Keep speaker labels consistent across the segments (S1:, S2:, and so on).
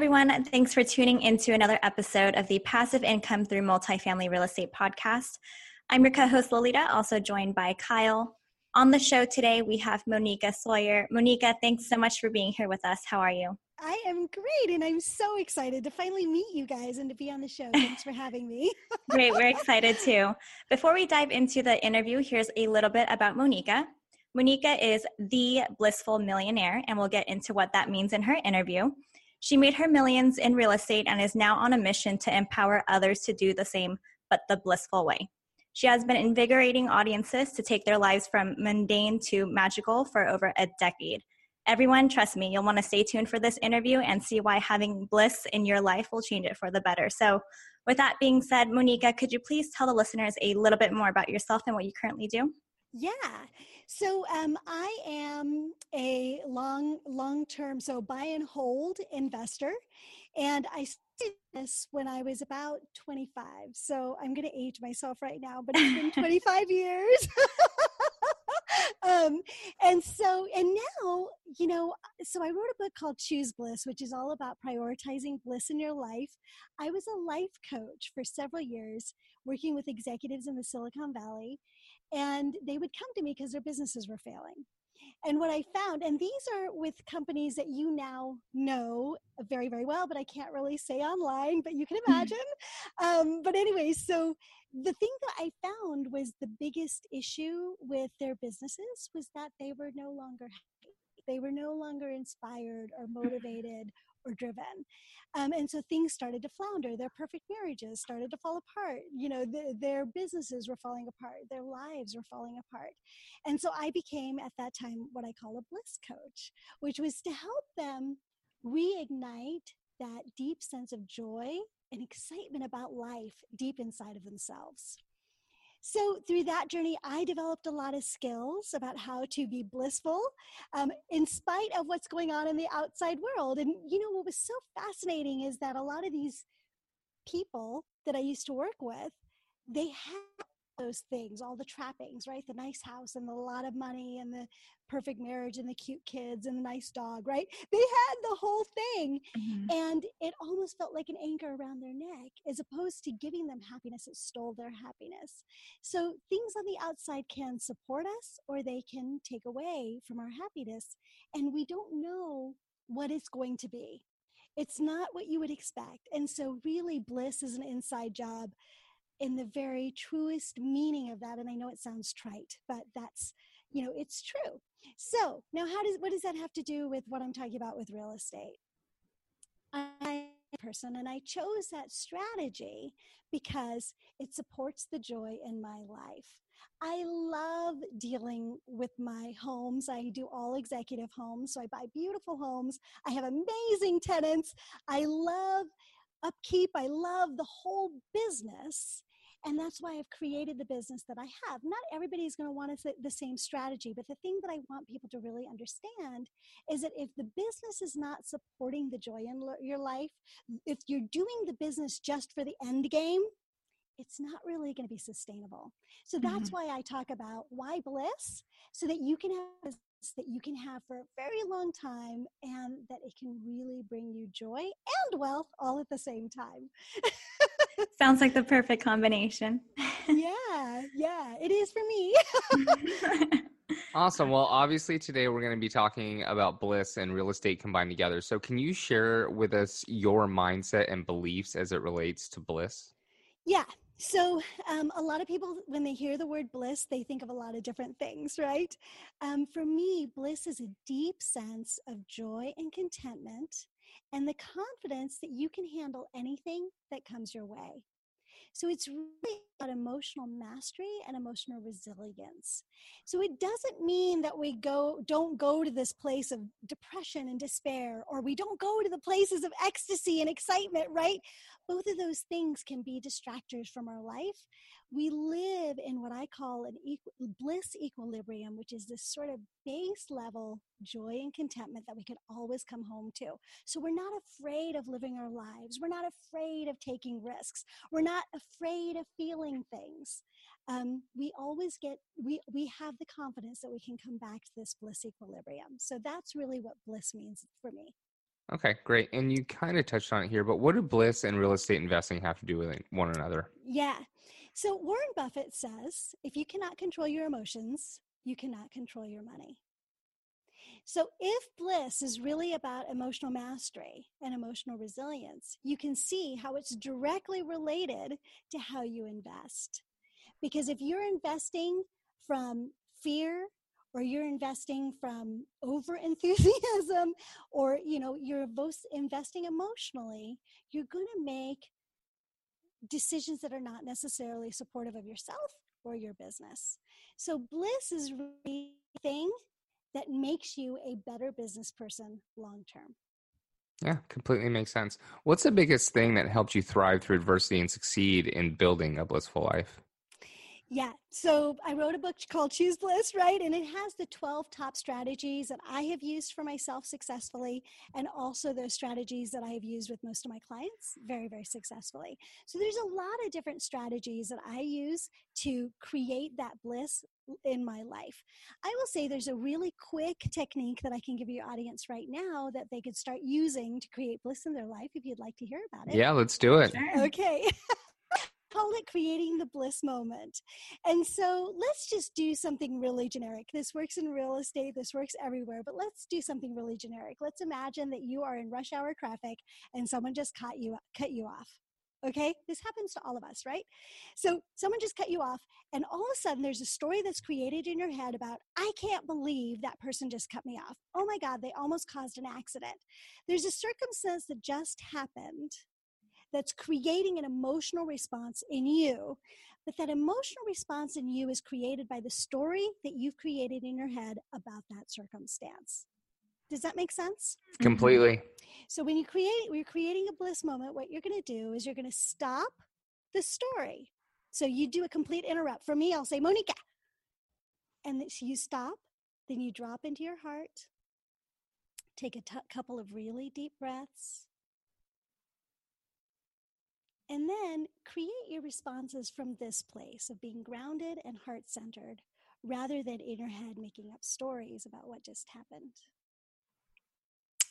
S1: Everyone. Thanks for tuning into another episode of the Passive Income Through Multifamily Real Estate podcast. I'm your co host, Lolita, also joined by Kyle. On the show today, we have Monica Sawyer. Monica, thanks so much for being here with us. How are you?
S2: I am great, and I'm so excited to finally meet you guys and to be on the show. Thanks for having me.
S1: great, we're excited too. Before we dive into the interview, here's a little bit about Monica. Monica is the blissful millionaire, and we'll get into what that means in her interview. She made her millions in real estate and is now on a mission to empower others to do the same, but the blissful way. She has been invigorating audiences to take their lives from mundane to magical for over a decade. Everyone, trust me, you'll want to stay tuned for this interview and see why having bliss in your life will change it for the better. So, with that being said, Monica, could you please tell the listeners a little bit more about yourself and what you currently do?
S2: Yeah. So um, I am a long, long term, so buy and hold investor. And I started this when I was about 25. So I'm going to age myself right now, but it's been 25 years. um, and so, and now, you know, so I wrote a book called Choose Bliss, which is all about prioritizing bliss in your life. I was a life coach for several years, working with executives in the Silicon Valley and they would come to me because their businesses were failing. And what I found, and these are with companies that you now know very, very well, but I can't really say online, but you can mm-hmm. imagine. um, but anyway, so the thing that I found was the biggest issue with their businesses was that they were no longer happy. They were no longer inspired or motivated or driven. Um, and so things started to flounder. Their perfect marriages started to fall apart. You know, the, their businesses were falling apart. Their lives were falling apart. And so I became at that time what I call a bliss coach, which was to help them reignite that deep sense of joy and excitement about life deep inside of themselves. So, through that journey, I developed a lot of skills about how to be blissful um, in spite of what's going on in the outside world. And, you know, what was so fascinating is that a lot of these people that I used to work with, they had those things, all the trappings, right? The nice house and the lot of money and the perfect marriage and the cute kids and the nice dog, right? They had the whole thing. Mm-hmm. And it almost felt like an anchor around their neck as opposed to giving them happiness, it stole their happiness. So things on the outside can support us or they can take away from our happiness. And we don't know what it's going to be. It's not what you would expect. And so, really, bliss is an inside job in the very truest meaning of that and i know it sounds trite but that's you know it's true so now how does what does that have to do with what i'm talking about with real estate i person and i chose that strategy because it supports the joy in my life I love dealing with my homes. I do all executive homes. So I buy beautiful homes. I have amazing tenants. I love upkeep. I love the whole business. And that's why I've created the business that I have. Not everybody's going to want the same strategy, but the thing that I want people to really understand is that if the business is not supporting the joy in your life, if you're doing the business just for the end game, it's not really going to be sustainable. So that's mm-hmm. why I talk about why bliss, so that you can have that you can have for a very long time and that it can really bring you joy and wealth all at the same time.
S1: Sounds like the perfect combination.
S2: yeah, yeah, it is for me.
S3: awesome. Well, obviously, today we're going to be talking about bliss and real estate combined together. So, can you share with us your mindset and beliefs as it relates to bliss?
S2: Yeah. So, um, a lot of people, when they hear the word bliss, they think of a lot of different things, right? Um, for me, bliss is a deep sense of joy and contentment and the confidence that you can handle anything that comes your way. So it's really about emotional mastery and emotional resilience. So it doesn't mean that we go don't go to this place of depression and despair or we don't go to the places of ecstasy and excitement, right? Both of those things can be distractors from our life. We live in what I call an bliss equilibrium, which is this sort of base level joy and contentment that we can always come home to. So we're not afraid of living our lives. We're not afraid of taking risks. We're not afraid of feeling things. Um, we always get we we have the confidence that we can come back to this bliss equilibrium. So that's really what bliss means for me.
S3: Okay, great. And you kind of touched on it here, but what do bliss and real estate investing have to do with one another?
S2: Yeah. So Warren Buffett says if you cannot control your emotions, you cannot control your money. So, if bliss is really about emotional mastery and emotional resilience, you can see how it's directly related to how you invest. Because if you're investing from fear or you're investing from over enthusiasm or you know you're both investing emotionally you're going to make decisions that are not necessarily supportive of yourself or your business so bliss is a thing that makes you a better business person long term.
S3: Yeah, completely makes sense. What's the biggest thing that helped you thrive through adversity and succeed in building a blissful life?
S2: Yeah. So I wrote a book called Choose Bliss, right? And it has the 12 top strategies that I have used for myself successfully, and also those strategies that I have used with most of my clients very, very successfully. So there's a lot of different strategies that I use to create that bliss in my life. I will say there's a really quick technique that I can give your audience right now that they could start using to create bliss in their life if you'd like to hear about it.
S3: Yeah, let's do it.
S2: Okay. call it creating the bliss moment. And so let's just do something really generic. This works in real estate, this works everywhere, but let's do something really generic. Let's imagine that you are in rush hour traffic and someone just cut you cut you off. Okay? This happens to all of us, right? So someone just cut you off and all of a sudden there's a story that's created in your head about I can't believe that person just cut me off. Oh my god, they almost caused an accident. There's a circumstance that just happened that's creating an emotional response in you. But that emotional response in you is created by the story that you've created in your head about that circumstance. Does that make sense?
S3: Completely. Mm-hmm.
S2: So when you create, when you're creating a bliss moment, what you're going to do is you're going to stop the story. So you do a complete interrupt. For me, I'll say Monica, and so you stop. Then you drop into your heart. Take a t- couple of really deep breaths. And then create your responses from this place of being grounded and heart centered rather than in your head making up stories about what just happened.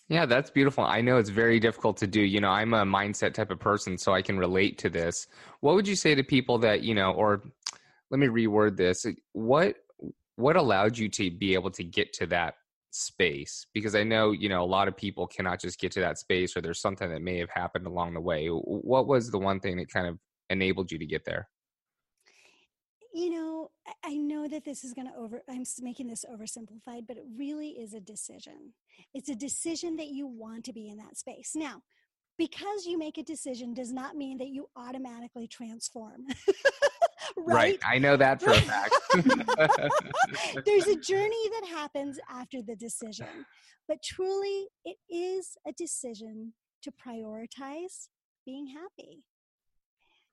S3: Yeah, that's beautiful. I know it's very difficult to do. You know, I'm a mindset type of person, so I can relate to this. What would you say to people that, you know, or let me reword this. What what allowed you to be able to get to that space because i know you know a lot of people cannot just get to that space or there's something that may have happened along the way. What was the one thing that kind of enabled you to get there?
S2: You know i know that this is going to over i'm making this oversimplified but it really is a decision. It's a decision that you want to be in that space. Now because you make a decision does not mean that you automatically transform
S3: right? right? I know that for a fact.
S2: There's a journey that happens after the decision, but truly, it is a decision to prioritize being happy.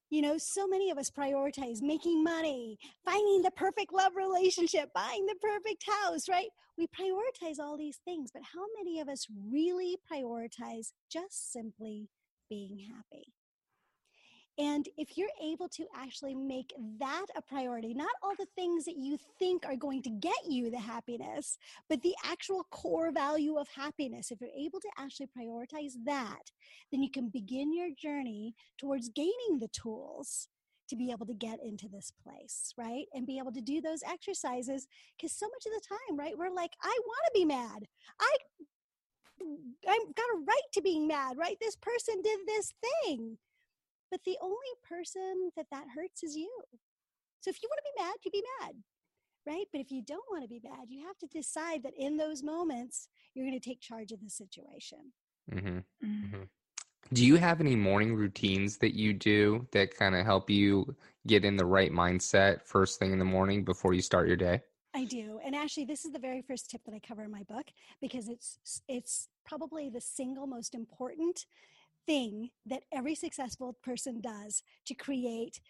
S2: You know, so many of us prioritize making money, finding the perfect love relationship, buying the perfect house, right? We prioritize all these things, but how many of us really prioritize just simply being happy? And if you're able to actually make that a priority, not all the things that you think are going to get you the happiness, but the actual core value of happiness, if you're able to actually prioritize that, then you can begin your journey towards gaining the tools to be able to get into this place, right? And be able to do those exercises. Because so much of the time, right, we're like, I want to be mad. I I've got a right to being mad, right? This person did this thing. But the only person that that hurts is you. So if you want to be mad, you be mad, right? But if you don't want to be mad, you have to decide that in those moments, you're going to take charge of the situation.
S3: Mm-hmm. Mm-hmm. Do you have any morning routines that you do that kind of help you get in the right mindset first thing in the morning before you start your day?
S2: I do. And actually this is the very first tip that I cover in my book because it's it's probably the single most important thing that every successful person does to create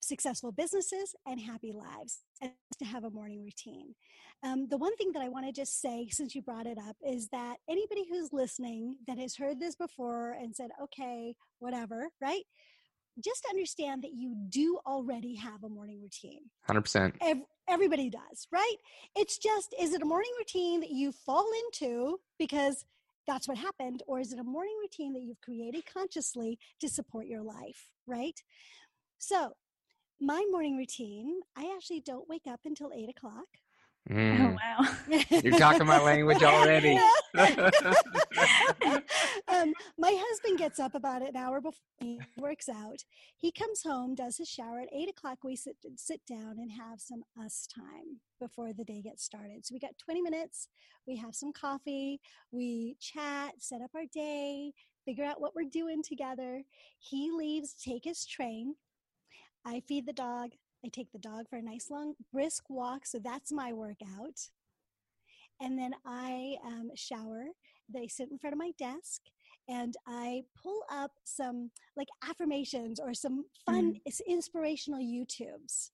S2: successful businesses and happy lives and to have a morning routine. Um, the one thing that I want to just say, since you brought it up, is that anybody who's listening that has heard this before and said, okay, whatever, right? Just understand that you do already have a morning routine.
S3: 100%.
S2: Every, everybody does, right? It's just, is it a morning routine that you fall into because that's what happened, or is it a morning routine that you've created consciously to support your life, right? So, my morning routine, I actually don't wake up until eight o'clock.
S1: Oh,
S3: Mm,
S1: wow.
S3: You're talking my language already.
S2: um, my husband gets up about an hour before he works out. He comes home, does his shower. At eight o'clock, we sit sit down and have some us time before the day gets started. So we got 20 minutes. We have some coffee. We chat, set up our day, figure out what we're doing together. He leaves, take his train. I feed the dog. I take the dog for a nice long brisk walk. So that's my workout. And then I um, shower. They sit in front of my desk and I pull up some like affirmations or some fun, is- inspirational YouTubes.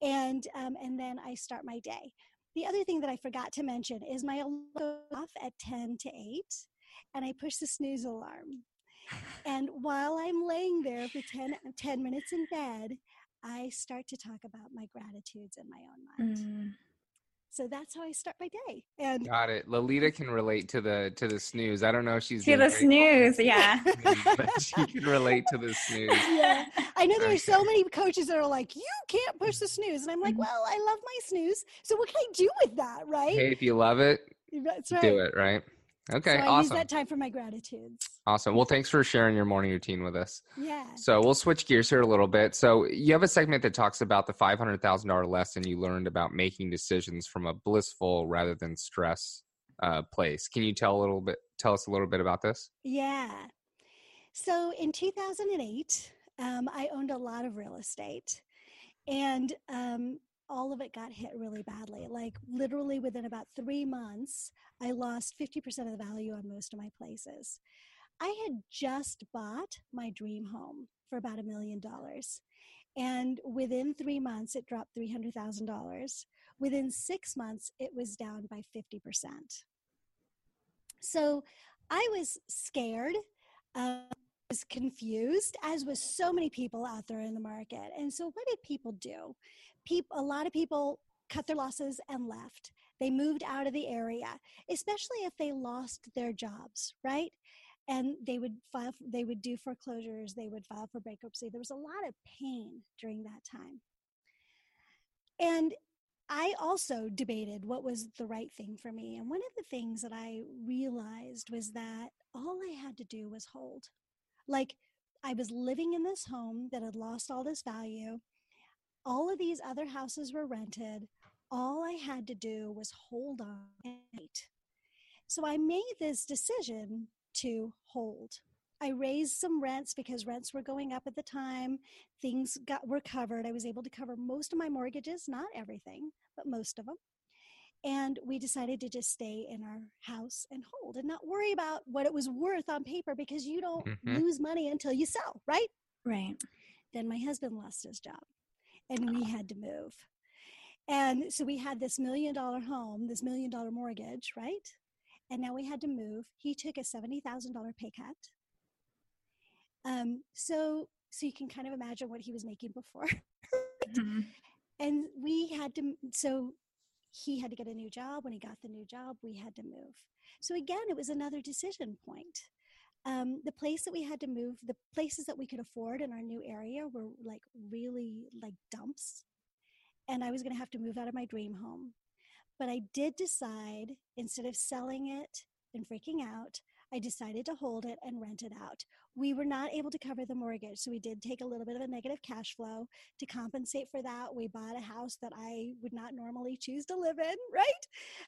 S2: And, um, and then I start my day. The other thing that I forgot to mention is my alarm off at 10 to 8 and I push the snooze alarm. And while I'm laying there for 10, 10 minutes in bed, I start to talk about my gratitudes in my own mind.
S1: Mm.
S2: So that's how I start my day. And
S3: Got it. Lolita can relate to the to the snooze. I don't know if she's
S1: To the
S3: very
S1: snooze, yeah.
S3: but she can relate to the snooze.
S2: yeah, I know there are so many coaches that are like, you can't push the snooze. And I'm like,
S1: Mhm.
S2: well, I love my snooze. So what can I do with that, right?
S3: Hey, if you love it,
S2: That's right.
S3: do it. Right. Okay.
S2: so I use that time for my gratitudes.
S3: Awesome. Well, thanks for sharing your morning routine with us.
S2: Yeah.
S3: So we'll switch gears here a little bit. So you have a segment that talks about the five hundred thousand dollar lesson you learned about making decisions from a blissful rather than stress uh, place. Can you tell a little bit? Tell us a little bit about this.
S2: Yeah. So in 2008, um, I owned a lot of real estate, and um, all of it got hit really badly. Like literally within about three months, I lost 50% of the value on most of my places. I had just bought my dream home for about a million dollars. And within three months, it dropped $300,000. Within six months, it was down by 50%. So I was scared, uh, was confused, as was so many people out there in the market. And so, what did people do? People, a lot of people cut their losses and left. They moved out of the area, especially if they lost their jobs, right? And they would file, they would do foreclosures, they would file for bankruptcy. There was a lot of pain during that time. And I also debated what was the right thing for me. And one of the things that I realized was that all I had to do was hold. Like I was living in this home that had lost all this value. All of these other houses were rented. All I had to do was hold on and wait. So I made this decision to hold. I raised some rents because rents were going up at the time. Things got were covered. I was able to cover most of my mortgages, not everything, but most of them. And we decided to just stay in our house and hold and not worry about what it was worth on paper because you don't
S3: Mhm.
S2: lose money until you sell, right?
S1: Right.
S2: Then my husband lost his job and we had to move. And so we had this million dollar home, this million dollar mortgage, right? And now we had to move. He took a $70,000 pay cut. Um, so, so you can kind of imagine what he was making before.
S1: Mhm.
S2: and we had to, so he had to get a new job. When he got the new job, we had to move. So again, it was another decision point. Um, the place that we had to move, the places that we could afford in our new area were like really like dumps. And I was going to have to move out of my dream home. But I did decide instead of selling it and freaking out, I decided to hold it and rent it out. We were not able to cover the mortgage, so we did take a little bit of a negative cash flow to compensate for that. We bought a house that I would not normally choose to live in, right?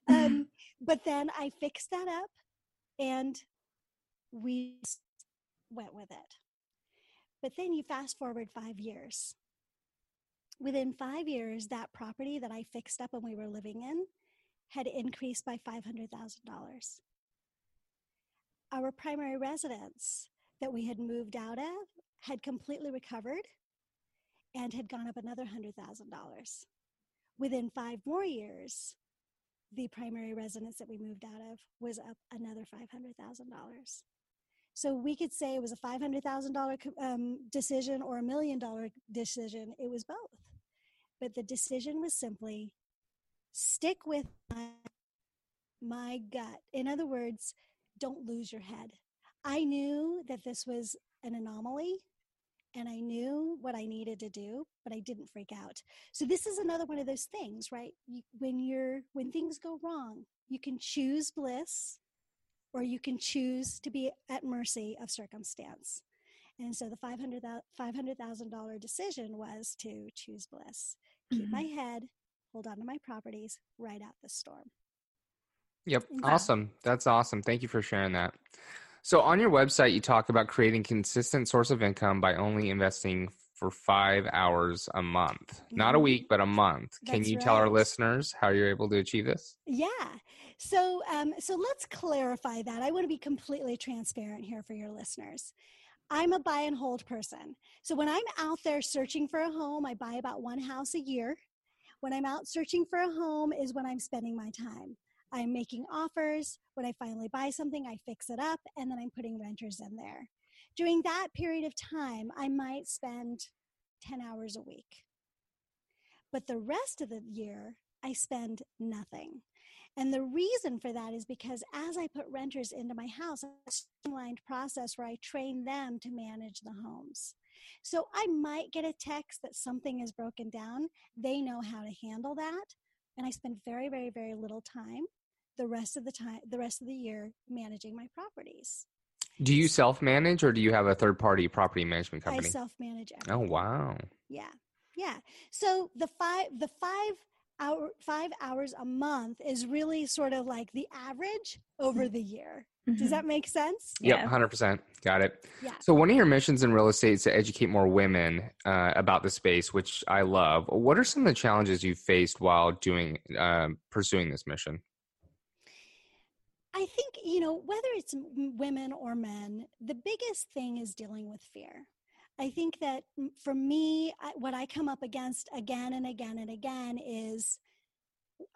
S2: Um, but then I fixed that up and we went with it. But then you fast forward five years. Within five years, that property that I fixed up and we were living in had increased by $500,000. Our primary residence that we had moved out of had completely recovered and had gone up another $100,000. Within five more years, the primary residence that we moved out of was up another $500,000. So we could say it was a $500,000 um, decision or a million dollar decision. It was both. But the decision was simply stick with my, my gut. In other words, don't lose your head. I knew that this was an anomaly and I knew what I needed to do, but I didn't freak out. So this is another one of those things, right? You, when you're when things go wrong, you can choose bliss or you can choose to be at mercy of circumstance. And so the $500,000 $500, decision was to choose bliss, keep mm-hmm. my head, hold on to my properties, ride out the storm.
S3: Yep. Awesome. That's awesome. Thank you for sharing that. So on your website, you talk about creating consistent source of income by only investing for five hours a month, not a mm-hmm. week, but a month. That's Can you right. tell our listeners how you're able to achieve this?
S2: Yeah. So, um, so let's clarify that. I want to be completely transparent here for your listeners. I'm a buy and hold person. So when I'm out there searching for a home, I buy about one house a year. When I'm out searching for a home is when I'm spending my time. I'm making offers. When I finally buy something, I fix it up and then I'm putting renters in there. During that period of time, I might spend 10 hours a week. But the rest of the year, I spend nothing. And the reason for that is because as I put renters into my house, a streamlined process where I train them to manage the homes. So I might get a text that something is broken down. They know how to handle that. And I spend very, very, very little time the rest of the time, the rest of the year managing my properties.
S3: Do you self manage or do you have a third party property management company?
S2: I self manage.
S3: Oh wow.
S2: Yeah. Yeah. So the five the five hour five hours a month is really sort of like the average over the year. Mm-hmm. Does that make sense?
S3: Yep, hundred percent. Got it. Yeah. So one of your missions in real estate is to educate more women uh, about the space, which I love. What are some of the challenges you faced while doing um, pursuing this mission?
S2: I think, you know, whether it's women or men, the biggest thing is dealing with fear. I think that for me, what I come up against again and again and again is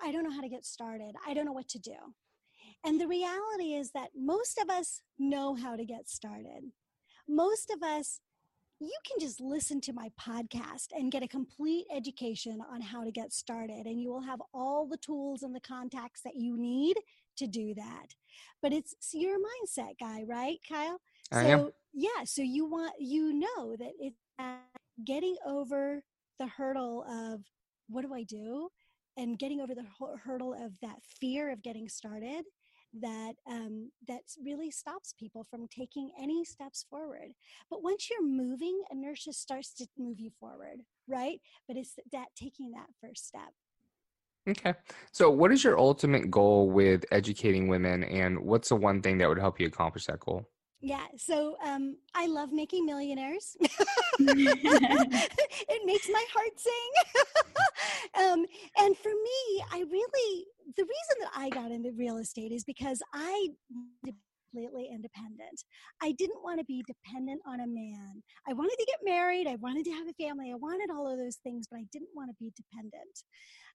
S2: I don't know how to get started. I don't know what to do. And the reality is that most of us know how to get started. Most of us, you can just listen to my podcast and get a complete education on how to get started, and you will have all the tools and the contacts that you need to do that. But it's so you're mindset guy, right, Kyle?
S3: I
S2: so
S3: am.
S2: yeah, so you want you know that it's uh, getting over the hurdle of what do I do, and getting over the hurdle of that fear of getting started that um, that really stops people from taking any steps forward. But once you're moving, inertia starts to move you forward, right? But it's that taking that first step.
S3: Okay. So, what is your ultimate goal with educating women, and what's the one thing that would help you accomplish that goal?
S2: Yeah, so um, I love making millionaires. it makes my heart sing. um, and for me, I really, the reason that I got into real estate is because I completely independent. I didn't want to be dependent on a man. I wanted to get married. I wanted to have a family. I wanted all of those things, but I didn't want to be dependent.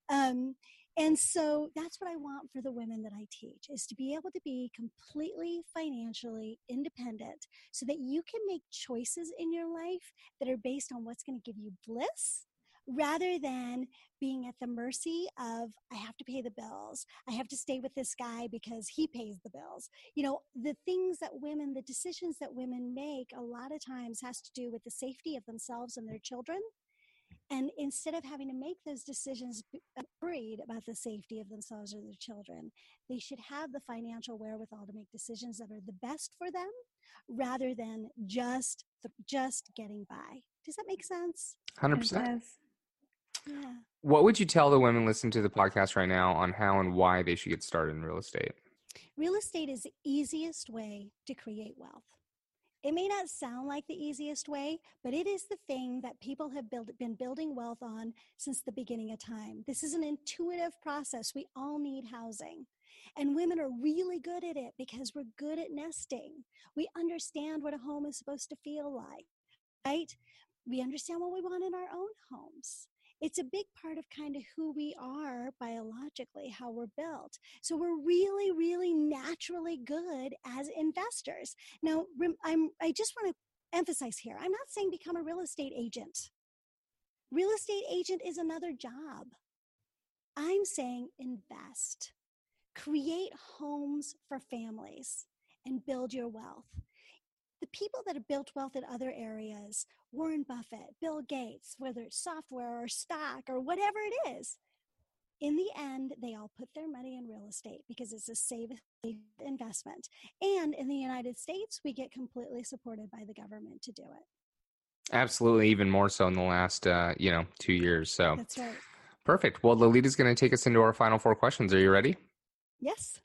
S2: Um, and so that's what I want for the women that I teach is to be able to be completely financially independent so that you can make choices in your life that are based on what's going to give you bliss rather than being at the mercy of I have to pay the bills. I have to stay with this guy because he pays the bills. You know, the things that women, the decisions that women make a lot of times has to do with the safety of themselves and their children and instead of having to make those decisions uh, worried about the safety of themselves or their children, they should have the financial wherewithal to make decisions that are the best for them rather than just just getting by. Does that make sense?
S3: 100%. Yeah. What would you tell the women listening to the podcast right now on how and why they should get started in real estate?
S2: Real estate is the easiest way to create wealth. It may not sound like the easiest way, but it is the thing that people have build, been building wealth on since the beginning of time. This is an intuitive process. We all need housing. And women are really good at it because we're good at nesting. We understand what a home is supposed to feel like, right? We understand what we want in our own homes it's a big part of kind of who we are biologically, how we're built. So we're really, really naturally good as investors. Now, I'm, I just want to emphasize here I'm not saying become a real estate agent. Real estate agent is another job. I'm saying invest, create homes for families, and build your wealth the people that have built wealth in other areas, Warren Buffett, Bill Gates, whether it's software or stock or whatever it is, in the end, they all put their money in real estate because it's a safe investment. And in the United States, we get completely supported by the government to do it.
S3: Absolutely, even more so in the last, uh, you know, two years. So
S2: that's right.
S3: Perfect. Well, Lolita's going to take us into our final four questions. Are you ready?
S2: Yes.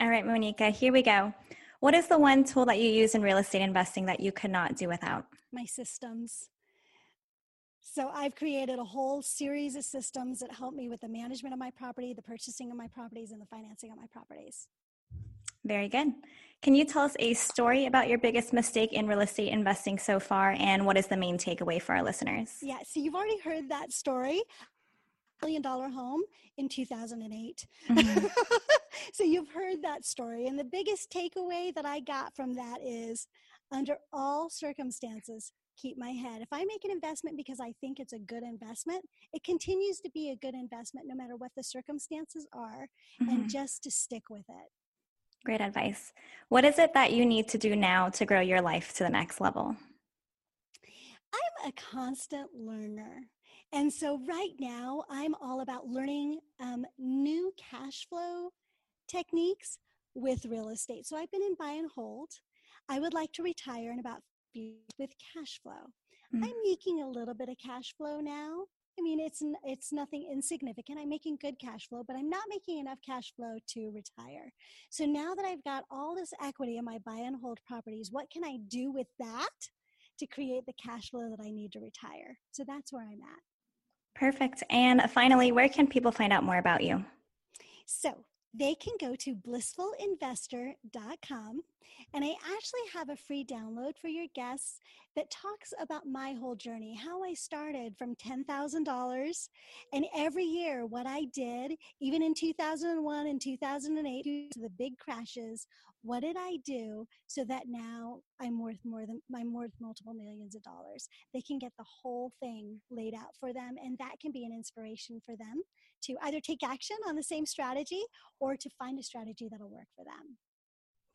S1: All right, Monica, here we go. What is the one tool that you use in real estate investing that you could not do without?
S2: My systems. So I've created a whole series of systems that help me with the management of my property, the purchasing of my properties, and the financing of my properties.
S1: Very good. Can you tell us a story about your biggest mistake in real estate investing so far and what is the main takeaway for our listeners?
S2: Yeah, so you've already heard that story. Million dollar home in 2008. Mm-hmm. so you've heard that story. And the biggest takeaway that I got from that is under all circumstances, keep my head. If I make an investment because I think it's a good investment, it continues to be a good investment no matter what the circumstances are, mm-hmm. and just to stick with it.
S1: Great advice. What is it that you need to do now to grow your life to the next level?
S2: I'm a constant learner. And so, right now, I'm all about learning um, new cash flow techniques with real estate. So I've been in buy and hold. I would like to retire in about with cash flow. Mm. I'm making a little bit of cash flow now. I mean, it's it's nothing insignificant. I'm making good cash flow, but I'm not making enough cash flow to retire. So now that I've got all this equity in my buy and hold properties, what can I do with that to create the cash flow that I need to retire? So that's where I'm at.
S1: Perfect. And finally, where can people find out more about you?
S2: So they can go to blissfulinvestor.com. And I actually have a free download for your guests that talks about my whole journey, how I started from $10,000 and every year what I did, even in 2001 and 2008, to the big crashes, what did I do so that now I'm worth more than I'm worth multiple millions of dollars? They can get the whole thing laid out for them, and that can be an inspiration for them to either take action on the same strategy or to find a strategy that'll work for them.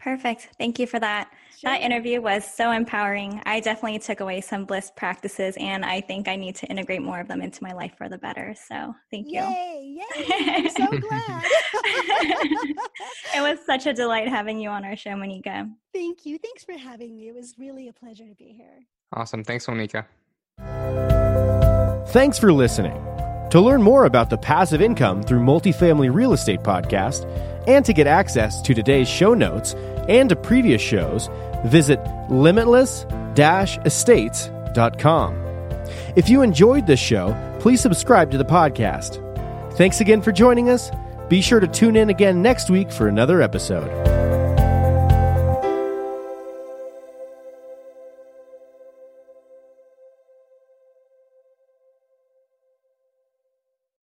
S1: Perfect. Thank you for that. Sure. That interview was so empowering. I definitely took away some bliss practices, and I think I need to integrate more of them into my life for the better. So thank you.
S2: Yay! Yay! I'm so glad.
S1: it was such a delight having you on our show, Monica.
S2: Thank you. Thanks for having me. It was really a pleasure to be here.
S3: Awesome. Thanks, Monica.
S4: Thanks for listening. To learn more about the Passive Income Through Multifamily Real Estate podcast, and to get access to today's show notes and to previous shows, visit limitless-estates.com. If you enjoyed this show, please subscribe to the podcast. Thanks again for joining us. Be sure to tune in again next week for another episode.